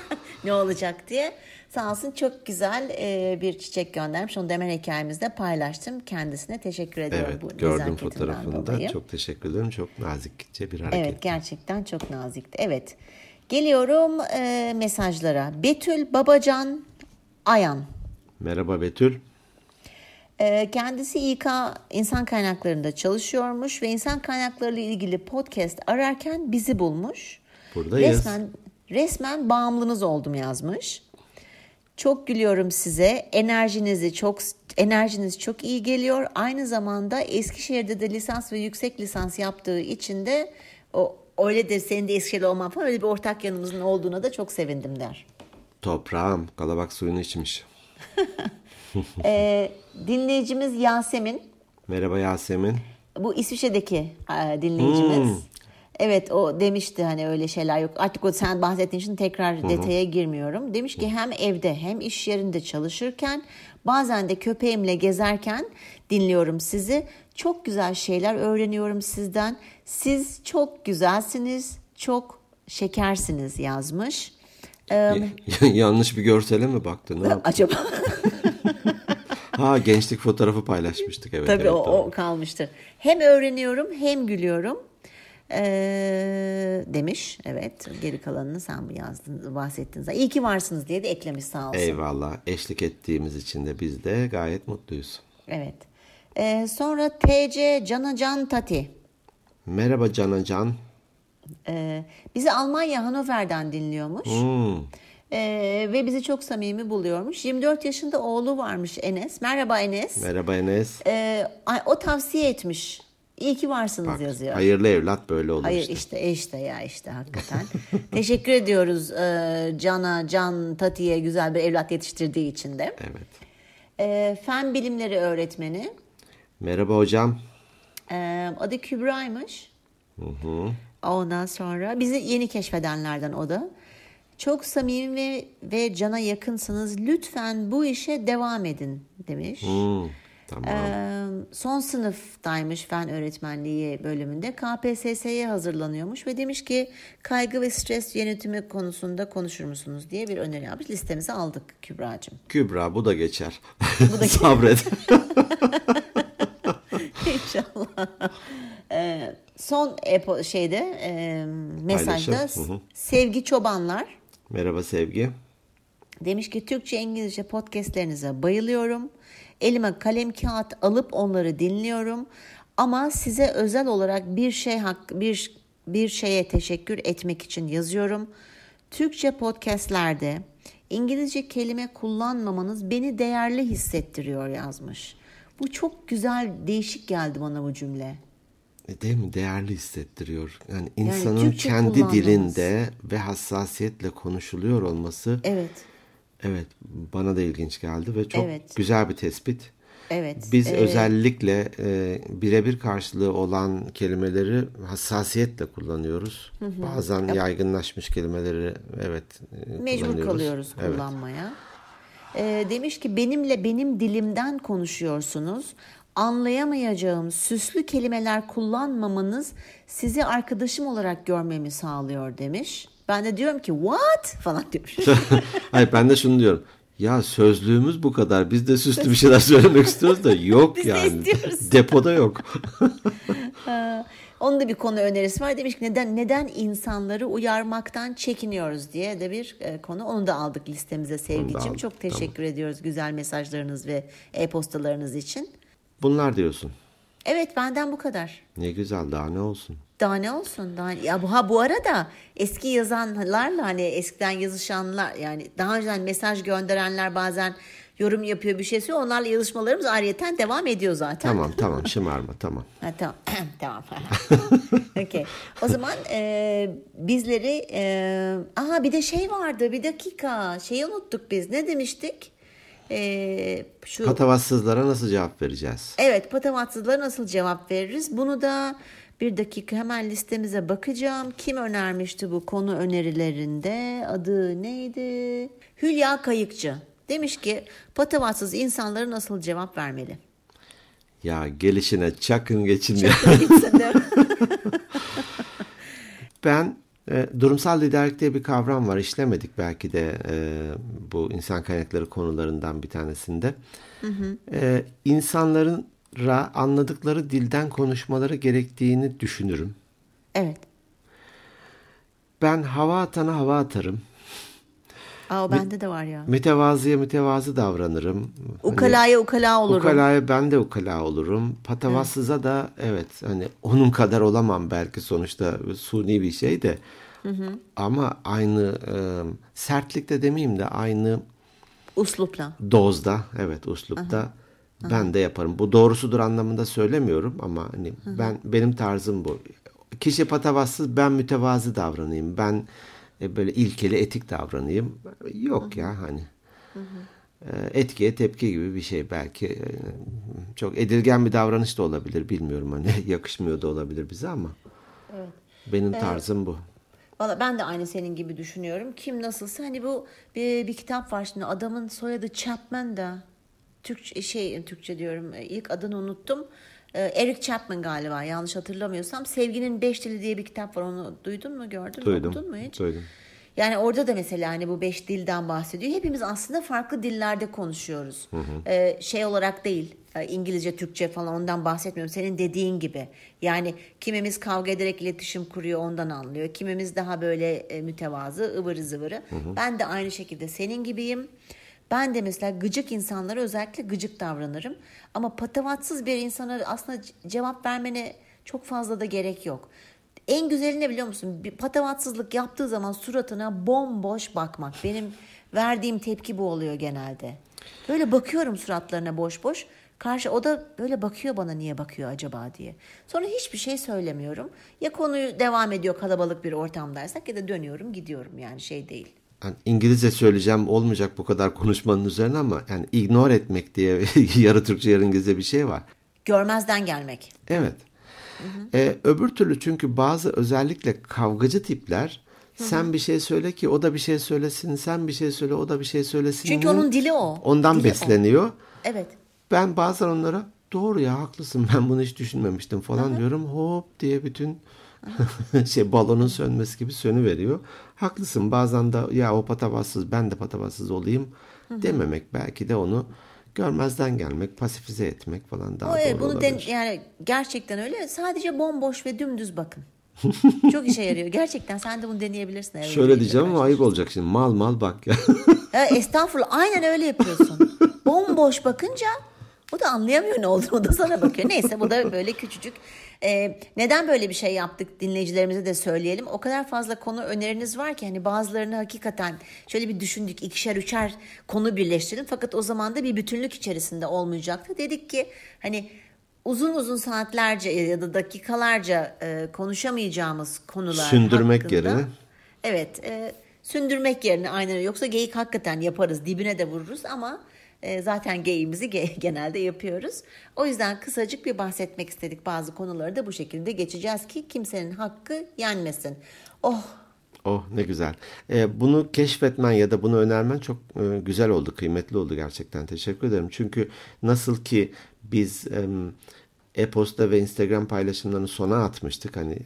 ne olacak diye. Sağ olsun çok güzel e, bir çiçek göndermiş. Onu da hemen hikayemizde paylaştım. Kendisine teşekkür ediyorum Evet bu gördüm fotoğrafını da. Çok teşekkür ederim. Çok nazikçe bir hareket. Evet gerçekten çok nazikti. Evet. Geliyorum e, mesajlara. Betül Babacan Ayan. Merhaba Betül. Ee, Kendisi İK insan kaynaklarında çalışıyormuş ve insan kaynakları ile ilgili podcast ararken bizi bulmuş. Buradayız. Resmen resmen bağımlınız oldum yazmış. Çok gülüyorum size. Enerjinizi çok enerjiniz çok iyi geliyor. Aynı zamanda Eskişehir'de de lisans ve yüksek lisans yaptığı için de o öyle de senin de Eskişehir'de olman falan öyle bir ortak yanımızın olduğuna da çok sevindim der. Toprağım kalabak suyunu içmiş. Ee, dinleyicimiz Yasemin Merhaba Yasemin. Bu İsviçre'deki e, dinleyicimiz. Hmm. Evet o demişti hani öyle şeyler yok. Artık o sen bahsettiğin için tekrar detaya girmiyorum. Demiş ki hem evde hem iş yerinde çalışırken bazen de köpeğimle gezerken dinliyorum sizi. Çok güzel şeyler öğreniyorum sizden. Siz çok güzelsiniz, çok şekersiniz yazmış. Ee, Yanlış bir görsele mi baktın? Ne yaptın? acaba Ha gençlik fotoğrafı paylaşmıştık evet. Tabii evet, o, doğru. o kalmıştır. Hem öğreniyorum hem gülüyorum. Ee, demiş. Evet. Geri kalanını sen bu yazdın, bahsettin. zaten. İyi ki varsınız diye de eklemiş sağ olsun. Eyvallah. Eşlik ettiğimiz için de biz de gayet mutluyuz. Evet. Ee, sonra TC Canacan Tati. Merhaba Canacan. Ee, bizi Almanya Hannover'den dinliyormuş. Hmm. Ee, ve bizi çok samimi buluyormuş. 24 yaşında oğlu varmış Enes. Merhaba Enes. Merhaba Enes. Ee, o tavsiye etmiş. İyi ki varsınız Bak, yazıyor. hayırlı evlat böyle olur Hayır işte. işte işte ya işte hakikaten. Teşekkür ediyoruz e, Can'a, Can Tati'ye güzel bir evlat yetiştirdiği için de. Evet. E, fen bilimleri öğretmeni. Merhaba hocam. E, adı Kübra'ymış. Ondan sonra bizi yeni keşfedenlerden o da. Çok samimi ve, ve Can'a yakınsınız. Lütfen bu işe devam edin demiş. Hmm, tamam. Ee, son sınıftaymış fen öğretmenliği bölümünde KPSS'ye hazırlanıyormuş ve demiş ki kaygı ve stres yönetimi konusunda konuşur musunuz diye bir öneri yapmış. Listemize aldık Kübra'cığım. Kübra bu da geçer. da- Sabret. İnşallah. Ee, son epo şeyde e, mesajda Paylaşım, hı hı. sevgi çobanlar Merhaba Sevgi. Demiş ki Türkçe İngilizce podcastlerinize bayılıyorum. Elime kalem kağıt alıp onları dinliyorum. Ama size özel olarak bir şey hak bir bir şeye teşekkür etmek için yazıyorum. Türkçe podcastlerde İngilizce kelime kullanmamanız beni değerli hissettiriyor yazmış. Bu çok güzel, değişik geldi bana bu cümle. E, değil mi? Değerli hissettiriyor. Yani insanın yani kendi dilinde ve hassasiyetle konuşuluyor olması. Evet. Evet, bana da ilginç geldi ve çok evet. güzel bir tespit. Evet. Biz evet. özellikle e, birebir karşılığı olan kelimeleri hassasiyetle kullanıyoruz. Hı hı. Bazen evet. yaygınlaşmış kelimeleri evet e, mecbur kalıyoruz evet. kullanmaya. E, demiş ki benimle benim dilimden konuşuyorsunuz. Anlayamayacağım süslü kelimeler kullanmamanız sizi arkadaşım olarak görmemi sağlıyor demiş. Ben de diyorum ki what falan demiş. Hayır ben de şunu diyorum. Ya sözlüğümüz bu kadar. Biz de süslü bir şeyler söylemek istiyoruz da yok Biz yani. De Depoda yok. Onun da bir konu önerisi var. Demiş ki neden neden insanları uyarmaktan çekiniyoruz diye de bir e, konu. Onu da aldık listemize sevgicim. Çok teşekkür tamam. ediyoruz güzel mesajlarınız ve e-postalarınız için. Bunlar diyorsun. Evet benden bu kadar. Ne güzel daha ne olsun. Daha ne olsun? Daha, ya bu, ha bu arada eski yazanlarla hani eskiden yazışanlar yani daha önceden mesaj gönderenler bazen yorum yapıyor bir şey söylüyor. Onlarla yazışmalarımız ayrıyeten devam ediyor zaten. Tamam tamam şımarma tamam. ha, tamam tamam. okay. O zaman e, bizleri e, aha bir de şey vardı bir dakika şeyi unuttuk biz ne demiştik? E, şu patavatsızlara nasıl cevap vereceğiz? Evet patavatsızlara nasıl cevap veririz? Bunu da bir dakika hemen listemize bakacağım. Kim önermişti bu konu önerilerinde? Adı neydi? Hülya Kayıkçı. Demiş ki patavatsız insanlara nasıl cevap vermeli? Ya gelişine çakın geçin ya. ben e, durumsal liderlik diye bir kavram var. İşlemedik belki de e, bu insan kaynakları konularından bir tanesinde. Hı hı. E, insanların anladıkları dilden konuşmaları gerektiğini düşünürüm. Evet. Ben hava atana hava atarım. Aa, o bende de var ya. Mütevazıya mütevazı davranırım. Ukalaya hani, ukala olurum. Ukalaya ben de ukala olurum. Patavatsıza evet. da evet hani onun kadar olamam belki sonuçta suni bir şey de. Hı hı. Ama aynı e, sertlikte demeyeyim de aynı uslupla. Dozda evet uslupta. Aha ben de yaparım. Bu doğrusudur anlamında söylemiyorum ama hani ben benim tarzım bu. Kişi patavatsız ben mütevazı davranayım. Ben e, böyle ilkeli etik davranayım. Yok ya hani. E, etkiye tepki gibi bir şey belki. E, çok edilgen bir davranış da olabilir bilmiyorum hani yakışmıyor da olabilir bize ama. Evet. Benim tarzım bu. Valla ben de aynı senin gibi düşünüyorum. Kim nasılsa hani bu bir, bir kitap var şimdi adamın soyadı Chapman da Türkçe şey Türkçe diyorum e, ilk adını unuttum. E, Eric Chapman galiba yanlış hatırlamıyorsam. Sevginin Beş Dili diye bir kitap var onu duydun mu gördün duydum, mü okudun mu hiç? Duydum. Yani orada da mesela hani bu beş dilden bahsediyor. Hepimiz aslında farklı dillerde konuşuyoruz. Hı hı. Ee, şey olarak değil e, İngilizce, Türkçe falan ondan bahsetmiyorum. Senin dediğin gibi. Yani kimimiz kavga ederek iletişim kuruyor ondan anlıyor. Kimimiz daha böyle mütevazı ıvırı zıvırı. Hı hı. Ben de aynı şekilde senin gibiyim. Ben de mesela gıcık insanlara özellikle gıcık davranırım. Ama patavatsız bir insana aslında cevap vermene çok fazla da gerek yok. En güzeli ne biliyor musun? Bir patavatsızlık yaptığı zaman suratına bomboş bakmak. Benim verdiğim tepki bu oluyor genelde. Böyle bakıyorum suratlarına boş boş. Karşı o da böyle bakıyor bana niye bakıyor acaba diye. Sonra hiçbir şey söylemiyorum. Ya konuyu devam ediyor kalabalık bir ortamdaysak ya da dönüyorum gidiyorum yani şey değil yani İngilizce söyleyeceğim olmayacak bu kadar konuşmanın üzerine ama yani ignore etmek diye yarı Türkçe yarı İngilizce bir şey var. Görmezden gelmek. Evet. Hı hı. Ee, öbür türlü çünkü bazı özellikle kavgacı tipler sen bir şey söyle ki o da bir şey söylesin, sen bir şey söyle o da bir şey söylesin. Çünkü onun dili o. Ondan dili besleniyor. O. Evet. Ben bazen onlara doğru ya haklısın ben bunu hiç düşünmemiştim falan hı hı. diyorum. Hop diye bütün şey balonun sönmesi gibi sönü veriyor. Haklısın bazen de ya o patavatsız ben de patavatsız olayım dememek belki de onu görmezden gelmek, pasifize etmek falan daha o, doğru bunu olabilir. Den, yani gerçekten öyle. Sadece bomboş ve dümdüz bakın. Çok işe yarıyor. Gerçekten sen de bunu deneyebilirsin. Şöyle diyeceğim ama ayıp olacak şimdi. Mal mal bak ya. Ya estağfurullah aynen öyle yapıyorsun. Bomboş bakınca o da anlayamıyor ne olduğunu o da sana bakıyor. Neyse bu da böyle küçücük. Ee, neden böyle bir şey yaptık dinleyicilerimize de söyleyelim. O kadar fazla konu öneriniz var ki hani bazılarını hakikaten şöyle bir düşündük ikişer üçer konu birleştirelim. Fakat o zaman da bir bütünlük içerisinde olmayacaktı. Dedik ki hani uzun uzun saatlerce ya da dakikalarca e, konuşamayacağımız konular Sündürmek hakkında- yerine. Evet, e, sündürmek yerine aynen. Yoksa geyik hakikaten yaparız, dibine de vururuz ama e, zaten geyiğimizi ge- genelde yapıyoruz. O yüzden kısacık bir bahsetmek istedik. Bazı konuları da bu şekilde geçeceğiz ki kimsenin hakkı yenmesin. Oh, Oh ne güzel. Ee, bunu keşfetmen ya da bunu önermen çok e, güzel oldu, kıymetli oldu gerçekten. Teşekkür ederim. Çünkü nasıl ki biz em, e-posta ve Instagram paylaşımlarını sona atmıştık. Hani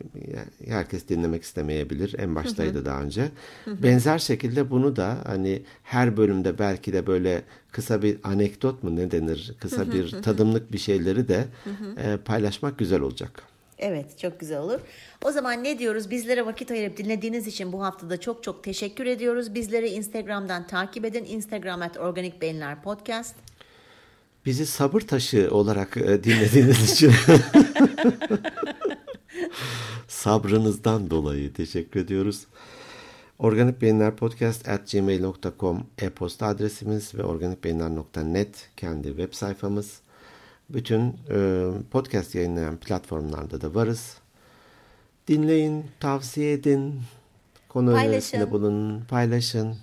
herkes dinlemek istemeyebilir. En baştaydı daha önce. Benzer şekilde bunu da hani her bölümde belki de böyle kısa bir anekdot mu ne denir? Kısa bir tadımlık bir şeyleri de e, paylaşmak güzel olacak. evet çok güzel olur. O zaman ne diyoruz? Bizlere vakit ayırıp dinlediğiniz için bu haftada çok çok teşekkür ediyoruz. Bizleri Instagram'dan takip edin. Instagram at Organik Beyinler Podcast. Bizi sabır taşı olarak e, dinlediğiniz için sabrınızdan dolayı teşekkür ediyoruz. Organik Beyinler Podcast at gmail.com e-posta adresimiz ve organikbeyinler.net kendi web sayfamız. Bütün e, podcast yayınlayan platformlarda da varız. Dinleyin, tavsiye edin, konu Paylaşın. önerisinde bulunun, paylaşın,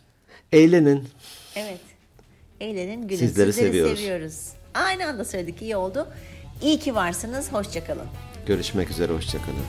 eğlenin. Evet. Eğlenin, gülün. Sizleri Sizleri seviyoruz. seviyoruz. Aynı anda söyledik, iyi oldu. İyi ki varsınız, hoşçakalın. Görüşmek üzere, hoşçakalın.